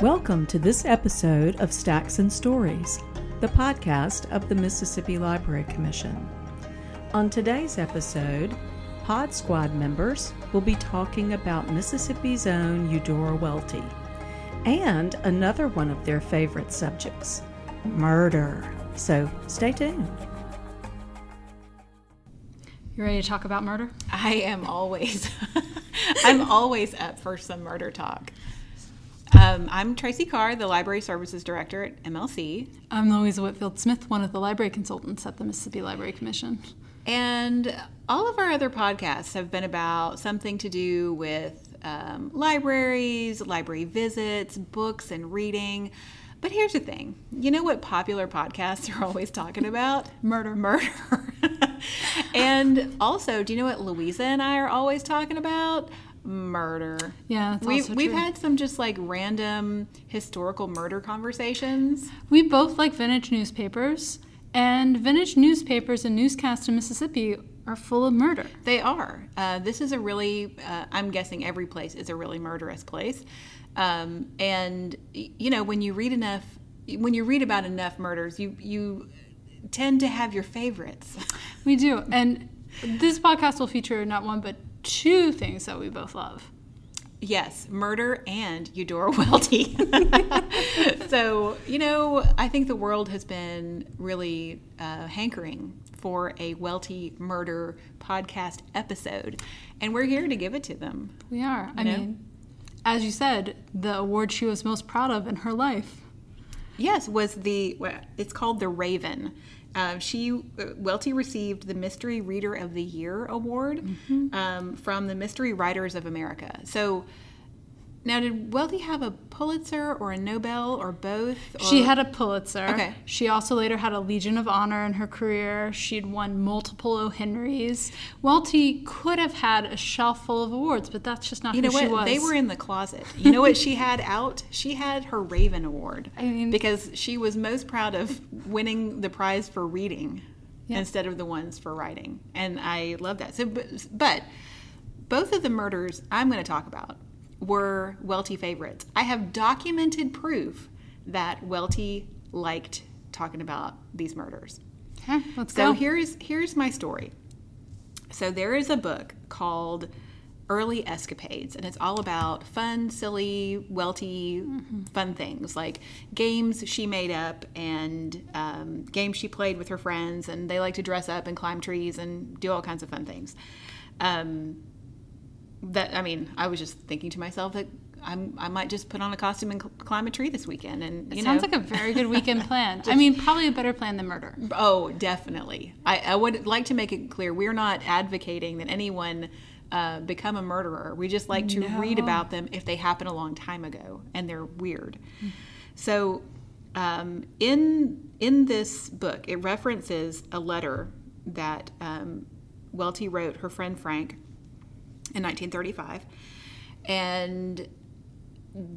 Welcome to this episode of Stacks and Stories, the podcast of the Mississippi Library Commission. On today's episode, Pod Squad members will be talking about Mississippi's own Eudora Welty and another one of their favorite subjects murder. So stay tuned. You ready to talk about murder? I am always, I'm always up for some murder talk. Um, I'm Tracy Carr, the Library Services Director at MLC. I'm Louisa Whitfield Smith, one of the library consultants at the Mississippi Library Commission. And all of our other podcasts have been about something to do with um, libraries, library visits, books, and reading. But here's the thing you know what popular podcasts are always talking about? Murder. Murder. and also, do you know what Louisa and I are always talking about? Murder. Yeah, that's we've we've had some just like random historical murder conversations. We both like vintage newspapers, and vintage newspapers and newscasts in Mississippi are full of murder. They are. Uh, this is a really, uh, I'm guessing every place is a really murderous place. Um, and, you know, when you read enough, when you read about enough murders, you, you tend to have your favorites. We do. And this podcast will feature not one, but two things that we both love. Yes, murder and Eudora Welty. so, you know, I think the world has been really uh, hankering for a Welty murder podcast episode. And we're here to give it to them. We are. I know? mean, as you said, the award she was most proud of in her life. Yes, was the it's called the Raven. Uh, she uh, Welty received the Mystery Reader of the Year award um, from the Mystery Writers of America. So now, did Welty have a Pulitzer or a Nobel or both? She had a Pulitzer. Okay. She also later had a Legion of Honor in her career. She'd won multiple O. Henrys. Welty could have had a shelf full of awards, but that's just not You who know she what? was. They were in the closet. You know what she had out? She had her Raven Award I mean- because she was most proud of winning the prize for reading Yeah. instead of the ones for writing, and I love that. So, but, but both of the murders I'm going to talk about were Welty favorites. I have documented proof that Welty liked talking about these murders. Okay, let's So go. here's here's my story. So there is a book called Early Escapades, and it's all about fun, silly, welty, fun things like games she made up and um, games she played with her friends, and they like to dress up and climb trees and do all kinds of fun things. Um, that I mean, I was just thinking to myself that I'm, I might just put on a costume and cl- climb a tree this weekend, and you it know, sounds like a very good weekend plan. I mean, probably a better plan than murder. Oh, definitely. I, I would like to make it clear we're not advocating that anyone uh, become a murderer. We just like to read about them if they happen a long time ago and they're weird. So, um, in in this book, it references a letter that um, Welty wrote her friend Frank in 1935, and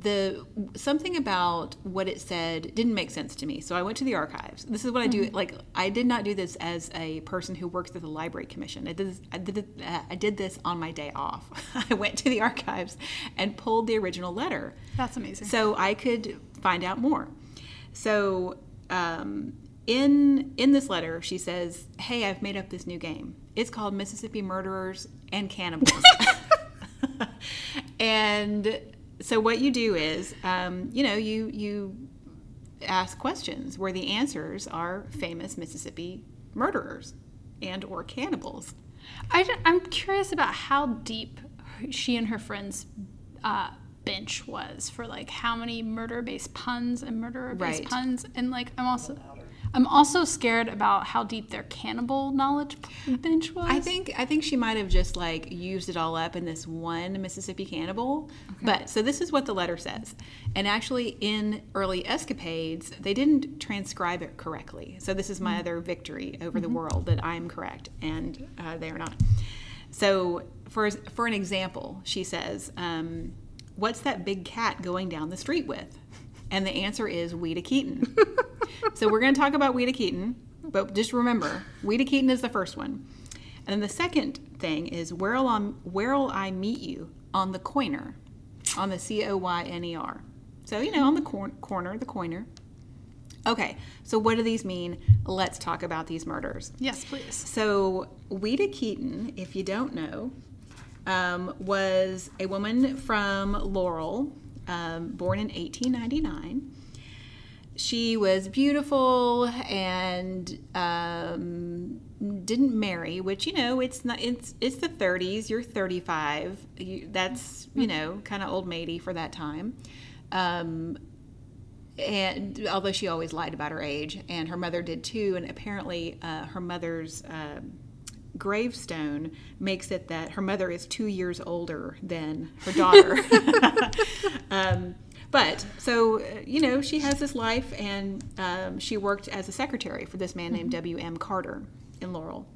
the something about what it said didn't make sense to me. So i went to the archives. This is what i do like i did not do this as a person who works at the library commission. I did this i did, I did this on my day off. I went to the archives and pulled the original letter. That's amazing. so I could find out more. So um, in in this letter, she says, "Hey, I've made up this new game. It's called Mississippi Murderers and Cannibals." and so what you do is, um, you know, you you ask questions where the answers are famous Mississippi murderers and or cannibals. I, am curious about how deep she and her friends' uh, bench was for like how many murder-based puns and murderer-based Right. puns, and like I'm also I'm also scared about how deep their cannibal knowledge bench was. I think I think she might have just like used it all up in this one Mississippi cannibal. But so this is what the letter says. And actually in early escapades, they didn't transcribe it correctly. So this is my other victory over the world that I'm correct and uh, they are not. So for for an example, she says, um, "What's that big cat going down the street with?" And the answer is Ouida Keaton. so we're going to talk about Ouida Keaton, but just remember, Ouida Keaton is the first one. And then the second thing is where'll I, where'll I meet you on the coiner, on the C O Y N E R. So, you know, on the cor- corner, the coiner. Okay, so what do these mean? Let's talk about these murders. Yes, please. So, Ouida Keaton, if you don't know, um, was a woman from Laurel, um, born in 1899. She was beautiful and um, didn't marry, which you know it's not. It's it's the 30s. You're 35. You, that's you know kind of old matey for that time. Um, and although she always lied about her age, and her mother did too, and apparently uh, her mother's uh, gravestone makes it that her mother is two years older than her daughter. um, but so uh, you know, she has this life, and um, she worked as a secretary for this man named W. M. Carter in Laurel.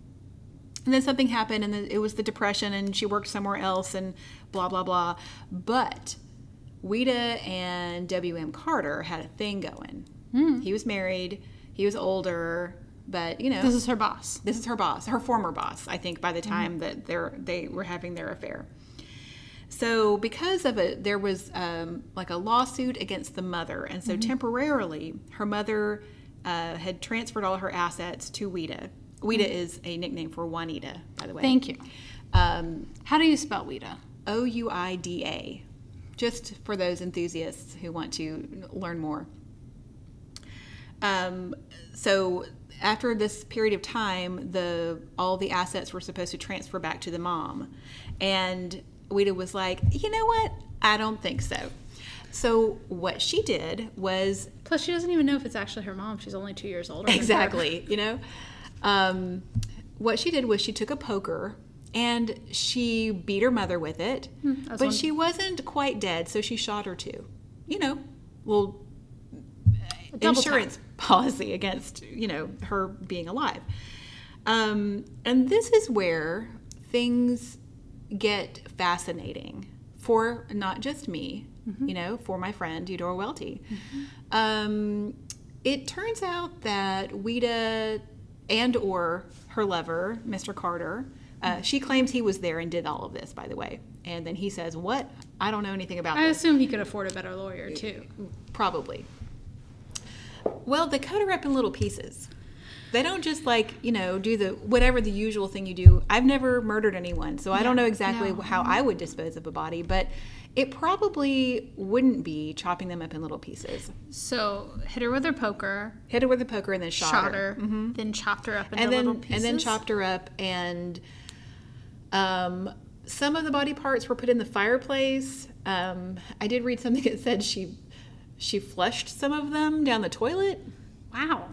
And then something happened, and it was the depression, and she worked somewhere else, and blah blah blah. But Ouida and W.M. Carter had a thing going. He was married, he was older, but you know, This is her boss. this is her boss, her former boss, I think, by the time that they're, they were having their affair. So, because of it, there was um, like a lawsuit against the mother. And so, temporarily, her mother uh, had transferred all her assets to Ouida. Ouida is a nickname for Juanita, by the way. Thank you. Um, How do you spell Ouida? O U I D A, just for those enthusiasts who want to learn more. Um, so after this period of time, the all the assets were supposed to transfer back to the mom, and Ouida was like, you know what? I don't think so. So what she did was Plus, she doesn't even know if it's actually her mom. She's only two years older. exactly you know um, what she did was she took a poker and she beat her mother with it was but one- she wasn't quite dead so she shot her too you know well double insurance policy against you know her being alive. Um, and this is where things get fascinating for not just me you know for my friend eudora welty. Um, it turns out that Ouida and or her lover mr carter uh, she claims he was there and did all of this by the way. And then he says what? I don't know anything about I this. assume he could afford a better lawyer too. Probably. Well, they cut her up in little pieces. They don't just like, you know, do the whatever the usual thing you do. I've never murdered anyone, so I don't know exactly no. how I would dispose of a body, but it probably wouldn't be chopping them up in little pieces. So hit her with her poker, Hit her with a poker and then shot, shot her. her, then chopped her up into and then little pieces. and then chopped her up and um, some of the body parts were put in the fireplace um, i did read something that said she she flushed some of them down the toilet. Wow.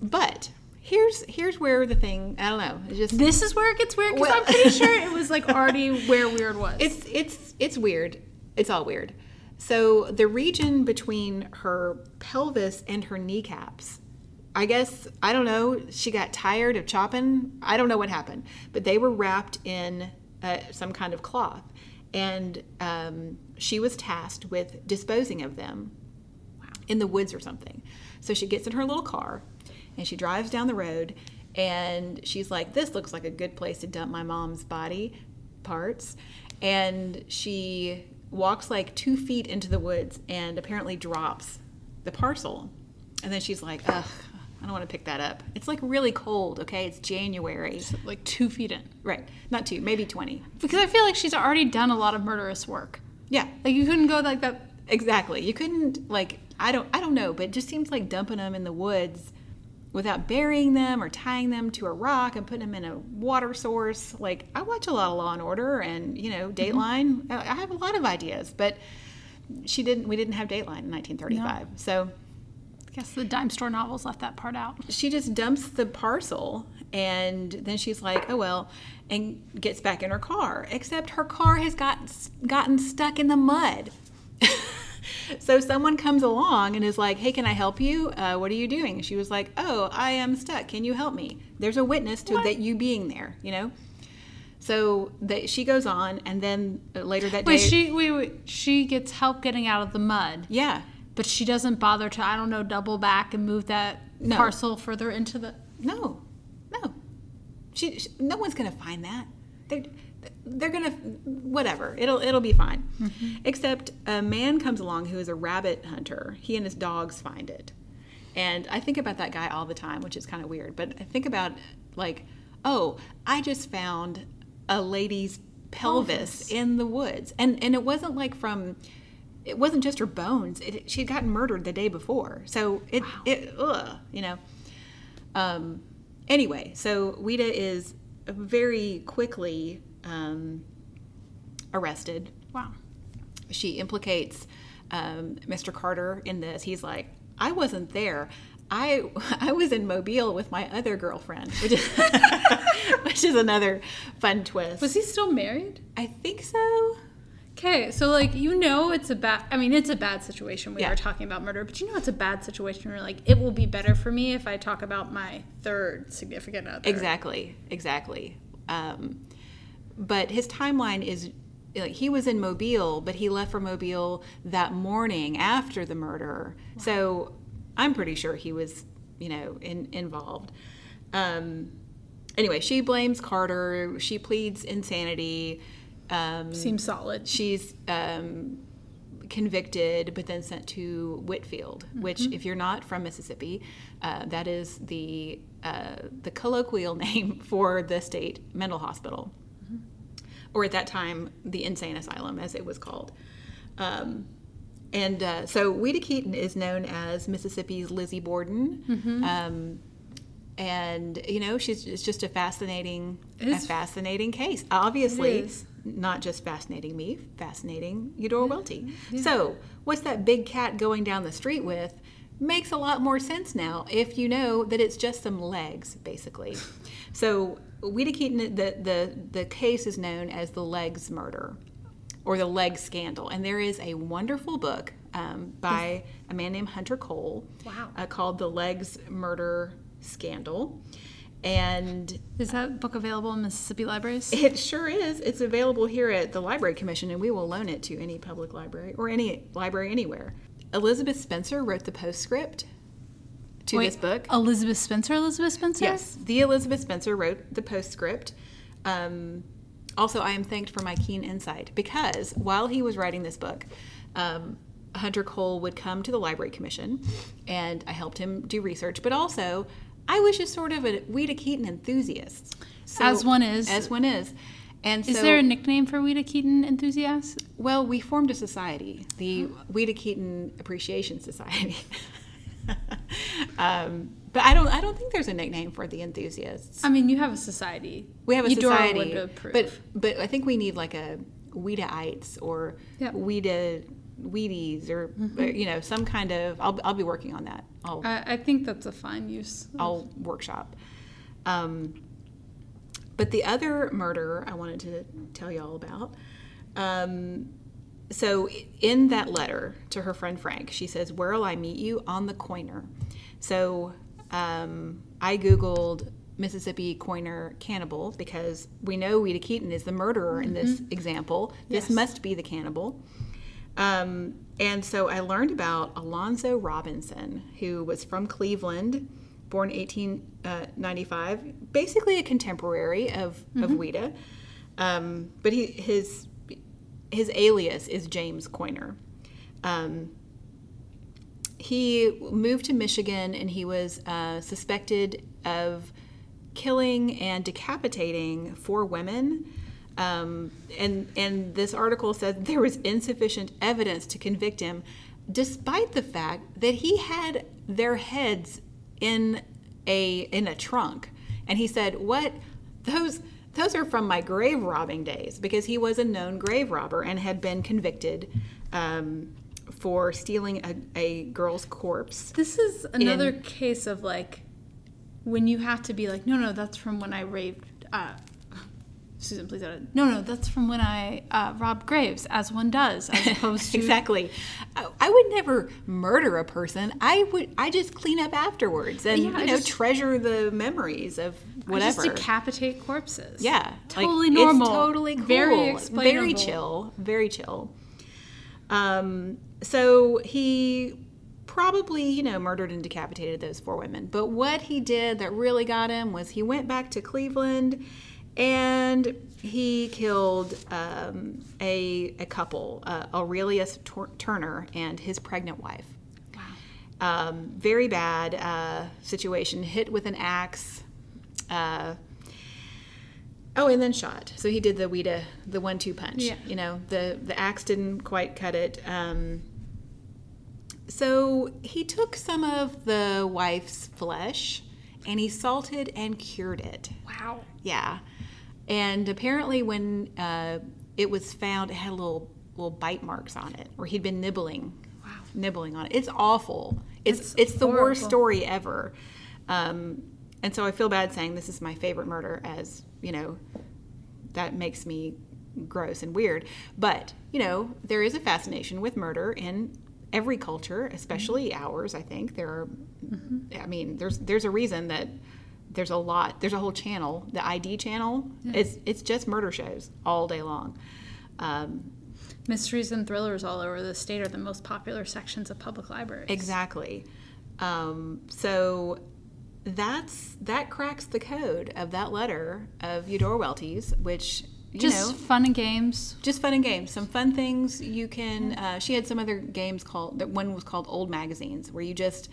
but here's here's where the thing i don't know it's just This is where it gets weird because Well- I'm pretty sure it was like already where weird was. it's it's it's weird. It's all weird. So the region between her pelvis and her kneecaps i guess i don't know she got tired of chopping. I don't know what happened but they were wrapped in uh, some kind of cloth. And um, she was tasked with disposing of them in the woods or something. So she gets in her little car and she drives down the road and she's like, This looks like a good place to dump my mom's body parts. And she walks like two feet into the woods and apparently drops the parcel. And then she's like, Ugh, I don't want to pick that up. It's like really cold, okay? It's January. It's like two feet in. Right. Not two, maybe 20. Because I feel like she's already done a lot of murderous work. Yeah. Like you couldn't go like that. Exactly. You couldn't like I don't I don't know, but it just seems like dumping them in the woods without burying them or tying them to a rock and putting them in a water source. Like I watch a lot of Law and Order and you know mm-hmm. Dateline. I I have a lot of ideas, but she didn't. We didn't have Dateline in 1935, so I guess the dime store novels left that part out. she just dumps the parcel and then she's like oh well and gets back in her car except her car has got gotten stuck in the mud so someone comes along and is like hey can i help you? Uh, what are you doing? And she was like oh i am stuck. Can you help me? There's a witness to that you being there you know? So that she goes on and then uh, later that day she wait, wait, she gets help getting out of the mud, yeah. But she doesn't bother to I don't know double back and move that No. parcel further into the. No, no. She, she no one's gonna find that. They, they're gonna whatever it'll it'll be fine. Except a man comes along who is a rabbit hunter. He and his dogs find it. And i think about that guy all the time which is kind of weird. But i think about like oh i just found a lady's pelvis, Pelvis. in the woods. And and it wasn't like from it wasn't just her bones. It, she had gotten murdered the day before. So it it ugh, you know. Um, anyway, so Ouida is very quickly um, arrested. Wow. She implicates um, Mr. Carter in this. He's like, I wasn't there. I I was in Mobile with my other girlfriend, which is, which is another fun twist. Was he still married? I think so. Okay, so like you know it's a bad I mean it's a bad situation we Yeah. are talking about murder, but you know it's a bad situation where like it will be better for me if I talk about my third significant other. Exactly, exactly. Um, but his timeline is like he was in Mobile, but he left for Mobile that morning after the murder. So I'm pretty sure he was, you know, in, involved. Um, anyway, she blames Carter. She pleads insanity. Um, Seems solid. she's um, convicted but then sent to Whitfield, which, if you're not from Mississippi, uh, that is the uh, the colloquial name for the state mental hospital, or at that time the insane asylum, as it was called. Um, and uh, so Ouida Keaton is known as Mississippi's Lizzie Borden. Um, and you know she's it's just a fascinating a fascinating case obviously not just fascinating me, fascinating Eudora Welty. So, what's that big cat going down the street with? Makes a lot more sense now if you know that it's just some legs, basically. So, Ouida Keaton, the, the, the case is known as the legs murder or the leg scandal. And there is a wonderful book um, by a man named Hunter Cole Wow. uh, called The Legs Murder Scandal. And Is that book available in Mississippi libraries? it sure is. It's available here at the Library Commission, and we will loan it to any public library or any library anywhere. Elizabeth Spencer wrote the postscript to Wait, this book. Elizabeth Spencer. Elizabeth Spencer. Yes, the Elizabeth Spencer wrote the postscript. Um, also, I am thanked for my keen insight because while he was writing this book, um, Hunter Cole would come to the Library Commission, and I helped him do research. But also, I was just sort of a Ouida Keaton enthusiast, So- As one is. As one is. And Is so, there a nickname for Ouida Keaton enthusiasts? well, we formed a society, the Ouida Keaton Appreciation Society. um, but I don't, I don't think there's a nickname for the enthusiasts. I mean, you have a society. We have a Eudora society, would approve. but but I think we need like a Weedaites or Yep. Wheaties or or, you know some kind of. I'll I'll be working on that. I'll I, I think that's a fine use. I'll workshop. Um, but the other murder I wanted to tell y'all about. Um, so in that letter to her friend Frank, she says, "Where'll I meet you on the Coyner?" So um, I googled Mississippi Coyner cannibal because we know Ouida Keaton is the murderer in this example. This Yes. must be the cannibal. Um, and so I learned about Alonzo Robinson, who was from Cleveland, born 1895, basically a contemporary of, of Ouida. Um, but he, his, his alias is James Coyner. Um, he moved to Michigan and he was uh, suspected of killing and decapitating four women. Um, and and this article said there was insufficient evidence to convict him, despite the fact that he had their heads in a in a trunk. And he said, "What those." Those are from my grave robbing days because he was a known grave robber and had been convicted um, for stealing a, a girl's corpse. This is another case of like when you have to be like, no, no, that's from when I raped. Uh, Susan, please edit. No, no, that's from when I uh, robbed graves, as one does, as opposed to exactly. I, I would never murder a person. I would. I just clean up afterwards and Yeah, I you know just- treasure the memories of I whatever. just decapitate corpses. yeah, like, totally normal. It's totally cool. Very explainable. Very chill. Very chill. Um. So he probably you know murdered and decapitated those four women. But what he did that really got him was he went back to Cleveland. And he killed um, a, a couple, uh, Aurelius Tur- Turner and his pregnant wife. Wow. Um, very bad uh, situation. Hit with an axe. Uh, oh, and then shot. So he did the Ouida, the one-two punch. Yeah. You know, the the axe didn't quite cut it. Um, so he took some of the wife's flesh and he salted and cured it. Wow. Yeah, and apparently when uh, it was found, it had little little bite marks on it, where he'd been nibbling, Wow. nibbling on it. It's awful. It's It's the worst story ever. Um, and so I feel bad saying this is my favorite murder, as you know, that makes me gross and weird. But you know, there is a fascination with murder in every culture, especially ours. I think there are. I mean, there's there's a reason that there's a lot. There's a whole channel, the ID channel. It's it's just murder shows all day long. Um, Mysteries and thrillers all over the state are the most popular sections of public libraries. Exactly. Um, so that's that cracks the code of that letter of Eudora Welty's, which you Just know, fun and games. just fun and games. Some fun things you can. Uh, she had some other games called. That one was called Old Magazines, where you just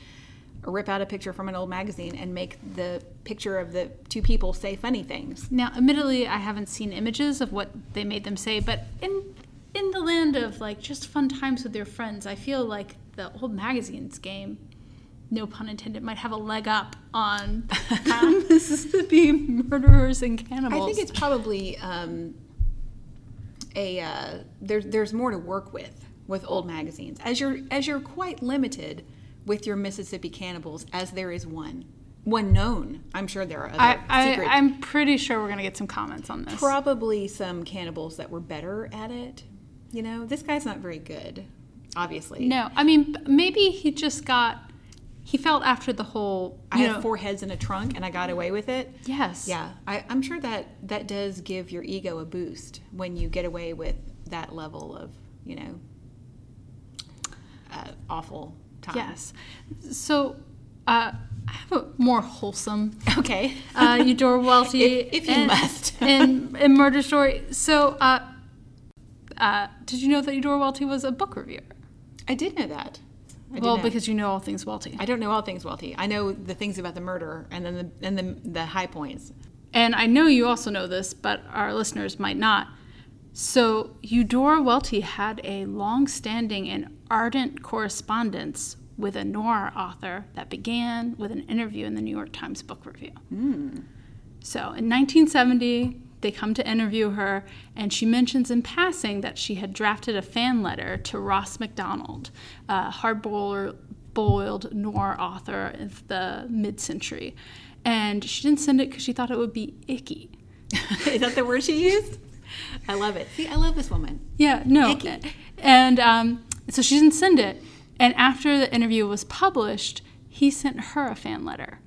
rip out a picture from an old magazine and make the picture of the two people say funny things. Now, admittedly, I haven't seen images of what they made them say, but in in the land of like just fun times with your friends, I feel like the old magazines game, no pun intended, might have a leg up on um, Mississippi murderers and cannibals. I think it's probably um, a uh, there's there's more to work with with old magazines as you're as you're quite limited with your Mississippi cannibals as there is one one known. I'm sure there are other I, I. I'm pretty sure we're gonna get some comments on this. probably some cannibals that were better at it. You know, this guy's not very good. Obviously, no, I mean maybe he just got. He felt after the whole. I know, four heads in a trunk and I got away with it. Yes. Yeah, I, I'm sure that that does give your ego a boost when you get away with that level of, you know, uh, awful time. Yes. So, uh, I have a more wholesome Okay. uh, Eudora Welty. If- if you and, must. and, and murder story. So, uh, uh, did you know that Eudora Welty was a book reviewer? I did know that. I well, because you know all things Welty. I don't know all things wealthy. I know the things about the murder and then the and the, the high points. And I know you also know this, but our listeners might not. So, Eudora Welty had a long standing and ardent correspondence with a noir author that began with an interview in the New York Times Book Review. Hmm. So, in 1970, they come to interview her, and she mentions in passing that she had drafted a fan letter to Ross MacDonald, a hard boiled noir author of the mid century. And she didn't send it because she thought it would be icky. Is that the word she used? I love it. See, I love this woman. Yeah, no. And um, so she didn't send it. And after the interview was published, he sent her a fan letter.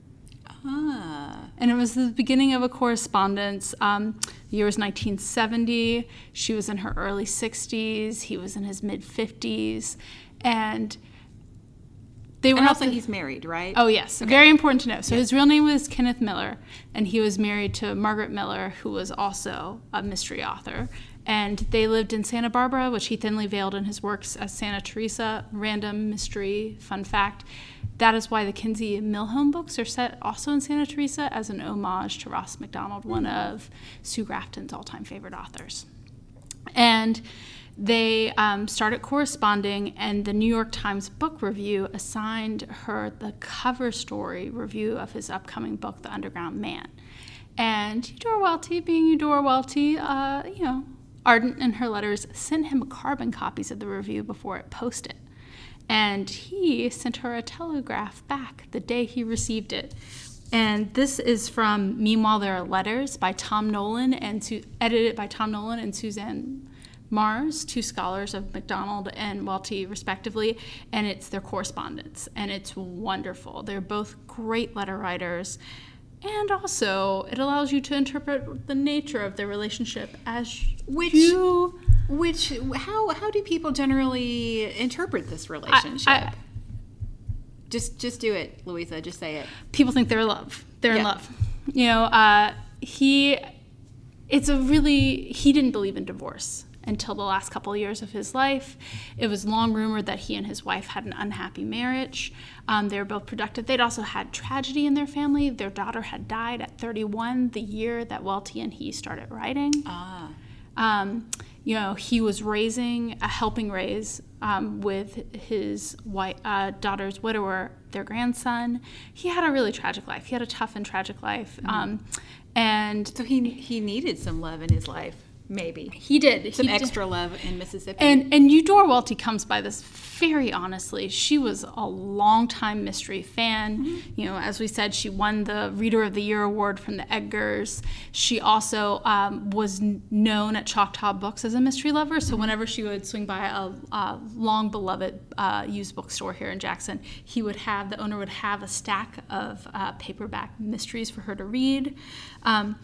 Ah. And it was the beginning of a correspondence. Um, the year was 1970. She was in her early 60s. He was in his mid 50s. And they were And also the- he's married, right? Oh, yes. Very important to know. So his real name was Kenneth Millar, and he was married to Margaret Millar, who was also a mystery author. And they lived in Santa Barbara, which he thinly veiled in his works as Santa Teresa. Random mystery fun fact. That is why the Kinsey Millhone books are set also in Santa Teresa as an homage to Ross MacDonald, one hmm. of Sue Grafton's all time favorite authors. And they um, started corresponding, and the New York Times Book Review assigned her the cover story review of his upcoming book, The Underground Man. And Eudora Welty, being Eudora Welty, uh, you know, ardent in her letters, sent him carbon copies of the review before it posted. And he sent her a telegraph back the day he received it. And this is from Meanwhile There Are Letters by Tom Nolan and Su- edited by Tom Nolan and Suzanne Marrs, two scholars of MacDonald and Welty, respectively, and it's their correspondence, and it's wonderful. They're both great letter writers, and also it allows you to interpret the nature of their relationship as Which- you. Which how how do people generally interpret this relationship? I- just just do it, Louisa. Just say it. people think they're in love. They're in love. You know, uh, he it's a really he didn't believe in divorce until the last couple of years of his life. It was long rumored that he and his wife had an unhappy marriage. Um, they were both productive. They'd also had tragedy in their family. Their daughter had died at 31, the year that Welty and he started writing. Ah. Um, you know, he was raising, uh, helping raise um, with his white, uh, daughter's widower their grandson. He had a really tragic life. He had a tough and tragic life. Mm-hmm. Um, and So he he needed some love in his life, maybe he did. some he did- extra love in Mississippi. And and Eudora Welty comes by this very honestly. She was a longtime mystery fan. You know, as we said, she won the Reader of the Year award from the Edgars. She also um, was known at Choctaw Books as a mystery lover. So whenever she would swing by a, a long beloved uh, used bookstore here in Jackson, he would have the owner would have a stack of uh, paperback mysteries for her to read. Um,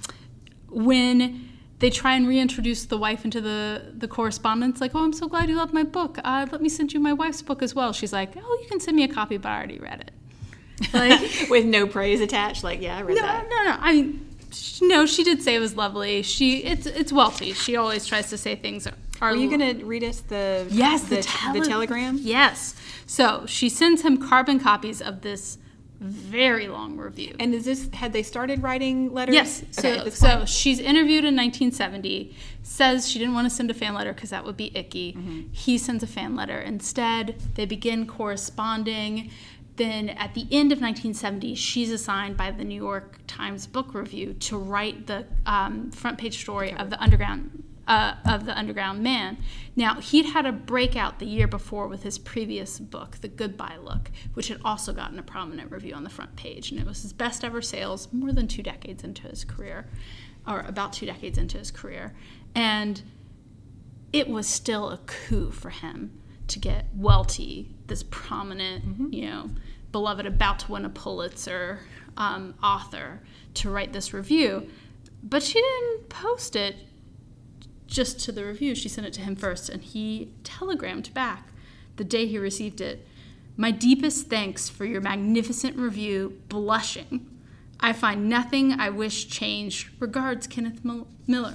when they try and reintroduce the wife into the, the correspondence, like, oh, I'm so glad you love my book. Uh, let me send you my wife's book as well. She's like, oh, you can send me a copy, but I already read it. Like, with no praise attached, like yeah, I read no, that. no, no. I mean, sh- no, she did say it was lovely. She, it's, it's Welty. She always tries to say things are. are you gonna read us the Yes, the, the, the telegram? Yes. So she sends him carbon copies of this very long review. And is this had they started writing letters? Yes. Okay, So, so she's interviewed in 1970, says she didn't want to send a fan letter because that would be icky. Mm-hmm. He sends a fan letter. Instead, they begin corresponding. Then at the end of 1970, she's assigned by the New York Times Book Review to write the um, front page story of the Underground uh, of the Underground Man. Now he'd had a breakout the year before with his previous book, The Goodbye Look, which had also gotten a prominent review on the front page, and it was his best ever sales more than two decades into his career, or about two decades into his career, and it was still a coup for him to get Welty, this prominent, you know, beloved, about to win a Pulitzer um, author, to write this review. But she didn't post it just to the review. She sent it to him first, and he telegrammed back the day he received it. My deepest thanks for your magnificent review, blushing. I find nothing I wish changed. Regards, Kenneth Mil- Millar,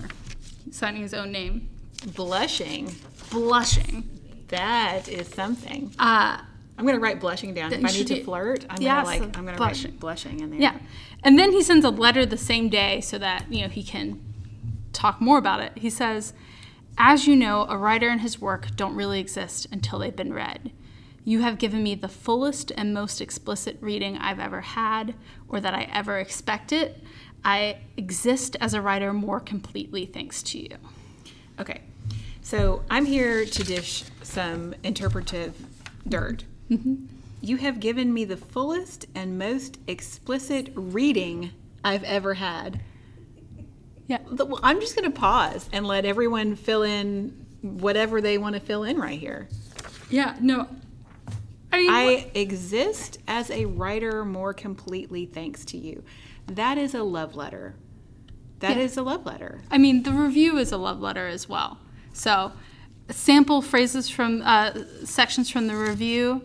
signing his own name. blushing. Blushing. That is something. Uh, I'm gonna write blushing down. If I need to flirt, I'm Yes, gonna like I'm gonna blushing. write blushing in there. yeah. And then he sends a letter the same day so that, you know, he can talk more about it. He says, As you know, a writer and his work don't really exist until they've been read. You have given me the fullest and most explicit reading I've ever had or that I ever expected. I exist as a writer more completely thanks to you. Okay. So I'm here to dish some interpretive dirt. Mm-hmm. You have given me the fullest and most explicit reading I've ever had. Yeah. Well, I'm just going to pause and let everyone fill in whatever they want to fill in right here. Yeah, no. I mean, I exist as a writer more completely thanks to you. That is a love letter. That is Yeah. a love letter. I mean, the review is a love letter as well. So, sample phrases from uh, sections from the review.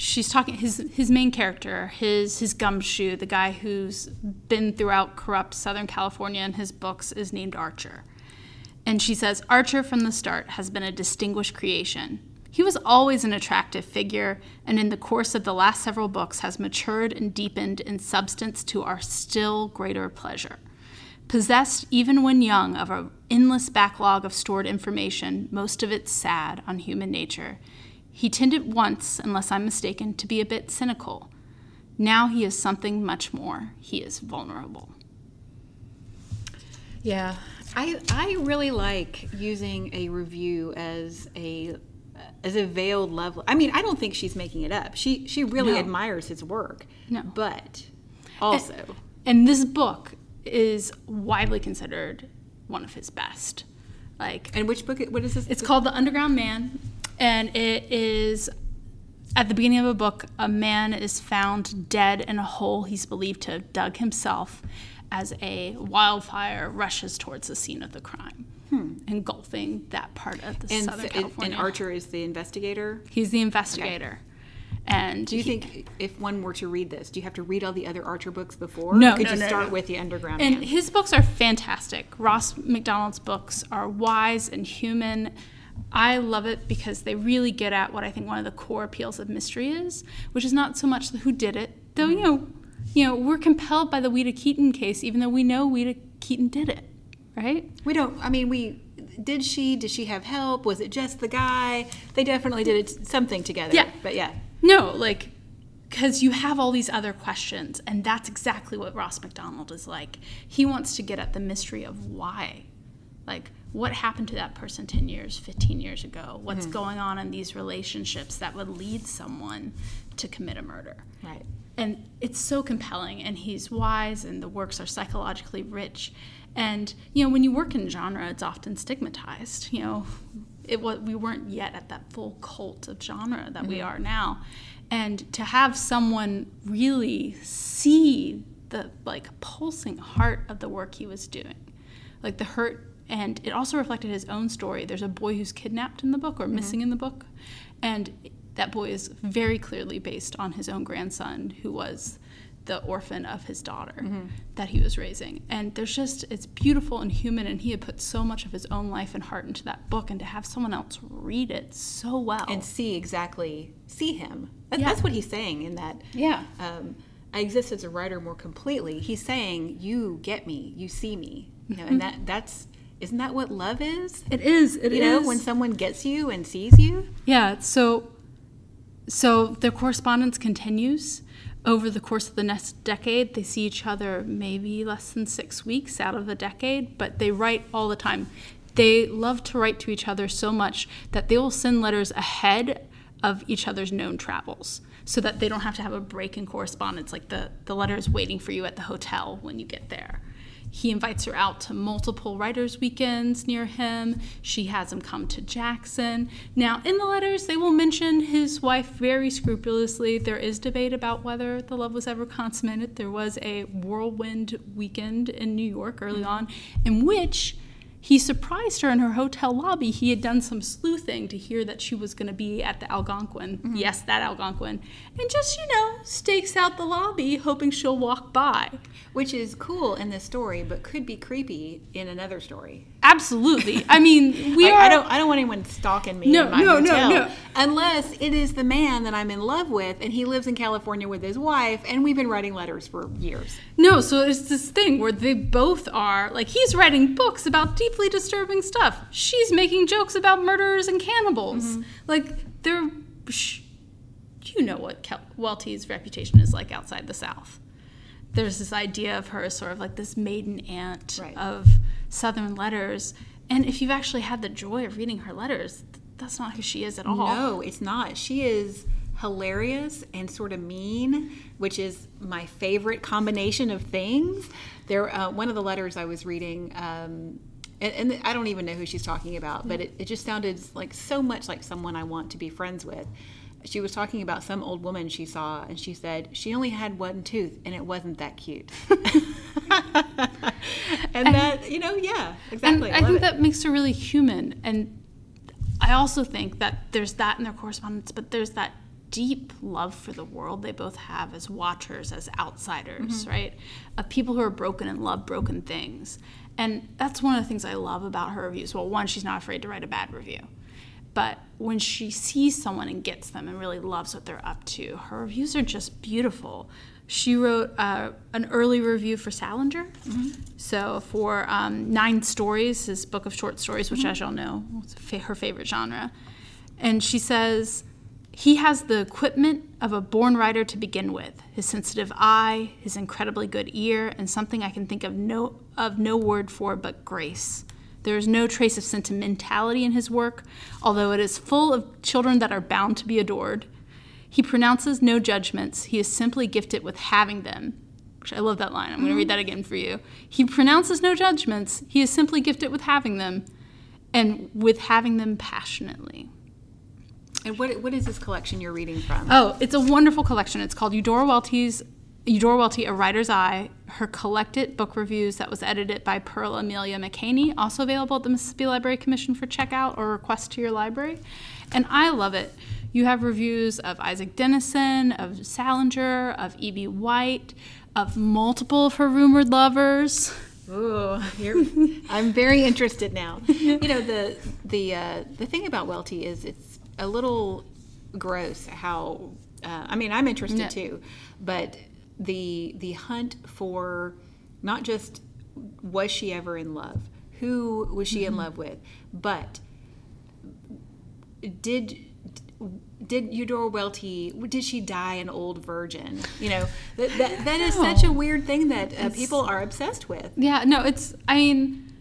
She's talking his his main character, his his gumshoe, the guy who's been throughout corrupt Southern California in his books is named Archer. And she says, Archer from the start has been a distinguished creation. He was always an attractive figure, and in the course of the last several books has matured and deepened in substance to our still greater pleasure. Possessed, even when young, of an endless backlog of stored information, most of it sad on human nature, he tended once, unless I'm mistaken, to be a bit cynical. Now he is something much more. He is vulnerable. Yeah, I I really like using a review as a as a veiled love. I mean, I don't think she's making it up. She she really No. admires his work. No. but also And this book is widely considered one of his best. Like and which book? What is this? It's called The Underground Man, and it is at the beginning of a book, a man is found dead in a hole he's believed to have dug himself as a wildfire rushes towards the scene of the crime, hmm. engulfing that part of the and, Southern so- and- California. and Archer is the investigator. He's the investigator. And Do you he- think if one were to read this, do you have to read all the other Archer books before? No, Or could no, you no, start no. with the Underground And Man? his books are fantastic. Ross McDonald's books are wise and human. I love it because they really get at what I think one of the core appeals of mystery is, which is not so much the who did it, though you know, you know, we're compelled by the Ouida Keaton case, even though we know Ouida Keaton did it, right? We don't. I mean, we did she? Did she have help? Was it just the guy? They definitely did it, something together. Yeah. But yeah, No, like, because you have all these other questions, and that's exactly what Ross McDonald is like. He wants to get at the mystery of why. Like, what happened to that person 10 years, 15 years ago? What's mm-hmm. going on in these relationships that would lead someone to commit a murder? right. and it's so compelling and he's wise and the works are psychologically rich and you know when you work in genre it's often stigmatized you know it was we weren't yet at that full cult of genre that we mm-hmm. are now and to have someone really see the like pulsing heart of the work he was doing like the hurt and it also reflected his own story there's a boy who's kidnapped in the book or mm-hmm. missing in the book and that boy is very clearly based on his own grandson who was the orphan of his daughter mm-hmm. that he was raising and there's just it's beautiful and human and he had put so much of his own life and heart into that book and to have someone else read it so well And see exactly see him. That, Yeah. That's what he's saying in that. yeah Um, I exist as a writer more completely. He's saying, "You get me. You see me." You know, and mm-hmm. that that's isn't that what love is? it is it You know, when someone gets you and sees you. Yeah, so so their correspondence continues over the course of the next decade. They see each other maybe less than 6 weeks out of the decade, but they write all the time. They love to write to each other so much that they will send letters ahead of each other's known travels so that they don't have to have a break in correspondence like the the letter is waiting for you at the hotel when you get there. He invites her out to multiple writers' weekends near him. She has him come to Jackson. Now, in the letters, they will mention his wife very scrupulously. There is debate about whether the love was ever consummated. There was a whirlwind weekend in New York early mm-hmm. on in which he surprised her in her hotel lobby. He had done some sleuthing to hear that she was going to be at the Algonquin. Mm-hmm. Yes, that Algonquin. And just, you know, stakes out the lobby, hoping she'll walk by. Which is cool in this story, but could be creepy in another story. Absolutely. I mean, we I, are. I don't. I don't want anyone stalking me No, in my no, no, no. unless it is the man that I'm in love with, and he lives in California with his wife, and we've been writing letters for years. No, so it's this thing where they both are like he's writing books about deeply disturbing stuff. She's making jokes about murderers and cannibals. Mm-hmm. Like they're, sh- you know what Kel- Welty's reputation is like outside the South. There's this idea of her as sort of like this maiden aunt Right. of Southern letters, and if you've actually had the joy of reading her letters, th- that's not who she is at all. No, it's not. She is hilarious and sort of mean, which is my favorite combination of things. There, uh, one of the letters I was reading, um, and, and I don't even know who she's talking about, but it, it just sounded like so much like someone I want to be friends with. She was talking about some old woman she saw, and she said she only had one tooth, and it wasn't that cute. and, that, you know, yeah, exactly. And I think it. that makes her really human. And I also think that there's that in their correspondence, but there's that deep love for the world they both have as watchers, as outsiders, Mm-hmm. right? Of people who are broken and love broken things. And that's one of the things I love about her reviews. Well, one, she's not afraid to write a bad review. But when she sees someone and gets them and really loves what they're up to, her reviews are just beautiful. She wrote uh, an early review for Salinger. So for um, Nine Stories, his book of short stories, which, as y'all know, is fa- her favorite genre. And she says, he has the equipment of a born writer to begin with his sensitive eye, his incredibly good ear, and something I can think of no, of no word for but grace. There is no trace of sentimentality in his work, although it is full of children that are bound to be adored. He pronounces no judgments, he is simply gifted with having them. Which I love that line. I'm going to read mm-hmm. that again for you. He pronounces no judgments, he is simply gifted with having them, and with having them passionately. and what, what is this collection you're reading from? Oh, it's a wonderful collection. It's called Eudora Welty's Eudora Welty, A Writer's Eye, her collected book reviews that was edited by Pearl Amelia McHaney, also available at the Mississippi Library Commission for checkout or request to your library. And I love it. You have reviews of Isak Dinesen, of Salinger, of E.B. White, of multiple of her rumored lovers. Ooh, I'm very interested now. You know the the uh, the thing about Welty is it's a little gross how. Uh, I mean, I'm interested Yeah. too, but the the hunt for not just was she ever in love, who was she in love with, but did did Eudora Welty did she die an old virgin? You know that that, that is such a weird thing that uh, people are obsessed with. Yeah, no, it's, I mean,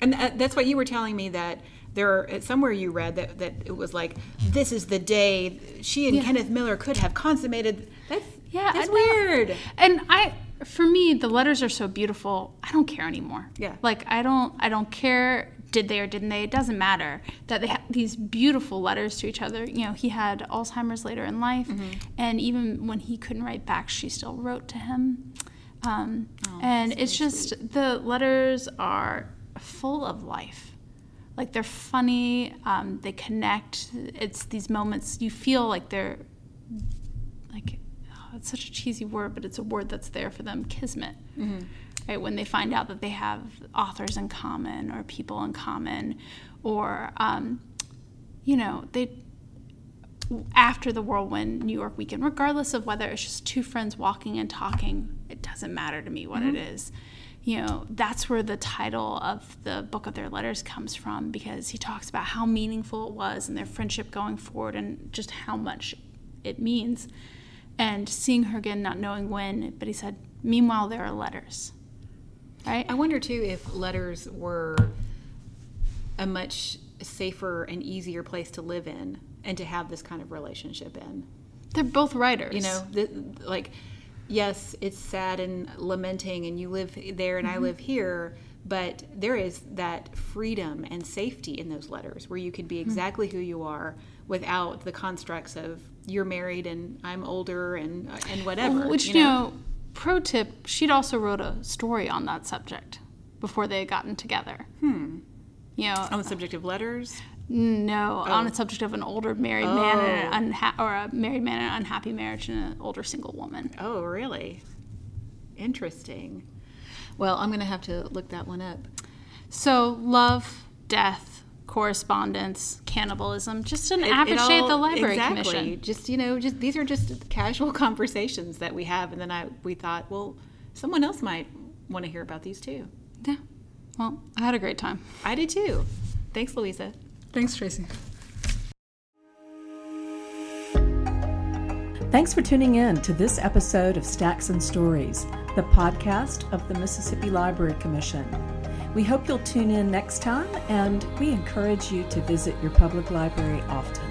And uh, that's what you were telling me that there are somewhere you read that, that it was like this is the day she and Yeah. Kenneth Millar could have consummated. That's Yeah, it's weird. And I, for me, the letters are so beautiful. I don't care anymore. Yeah. Like I don't, I don't care. Did they or didn't they? It doesn't matter. That they have these beautiful letters to each other. You know, he had Alzheimer's later in life, Mm-hmm. and even when he couldn't write back, she still wrote to him. Um, Oh, and it's just the letters are full of life. Like they're funny. Um, they connect. It's these moments you feel like they're like it's such a cheesy word, but it's a word that's there for them kismet. Right when they find out that they have authors in common or people in common, or um, you know they after the whirlwind New York weekend, regardless of whether it's just two friends walking and talking, it doesn't matter to me what it is. You know, that's where the title of the book of their letters comes from because he talks about how meaningful it was and their friendship going forward and just how much it means. And seeing her again, not knowing when, but he said, meanwhile, there are letters. Right? I wonder too if letters were a much safer and easier place to live in and to have this kind of relationship in. They're both writers. You know, the, like, yes, it's sad and lamenting, and you live there and I mm-hmm. live here, but there is that freedom and safety in those letters where you can be mm-hmm. exactly who you are without the constructs of you're married and I'm older and and whatever. Which, you know, pro tip, she'd also wrote a story on that subject before they had gotten together. Hmm. You know, on the subject of letters. no, on the subject of an older married man and Oh. an unha- or a married man and an unhappy marriage and an older single woman. Oh, really? Interesting. Well, I'm going to have to look that one up. So, love, death, correspondence, cannibalism, just an It- average it day at the library exactly. commission. Just you know, just these are just casual conversations that we have, and then I we thought, well, someone else might want to hear about these too. Yeah. Well, I had a great time. I did too. Thanks, Louisa. Thanks, Tracy. Thanks for tuning in to this episode of Stacks and Stories, the podcast of the Mississippi Library Commission. We hope you'll tune in next time, and we encourage you to visit your public library often.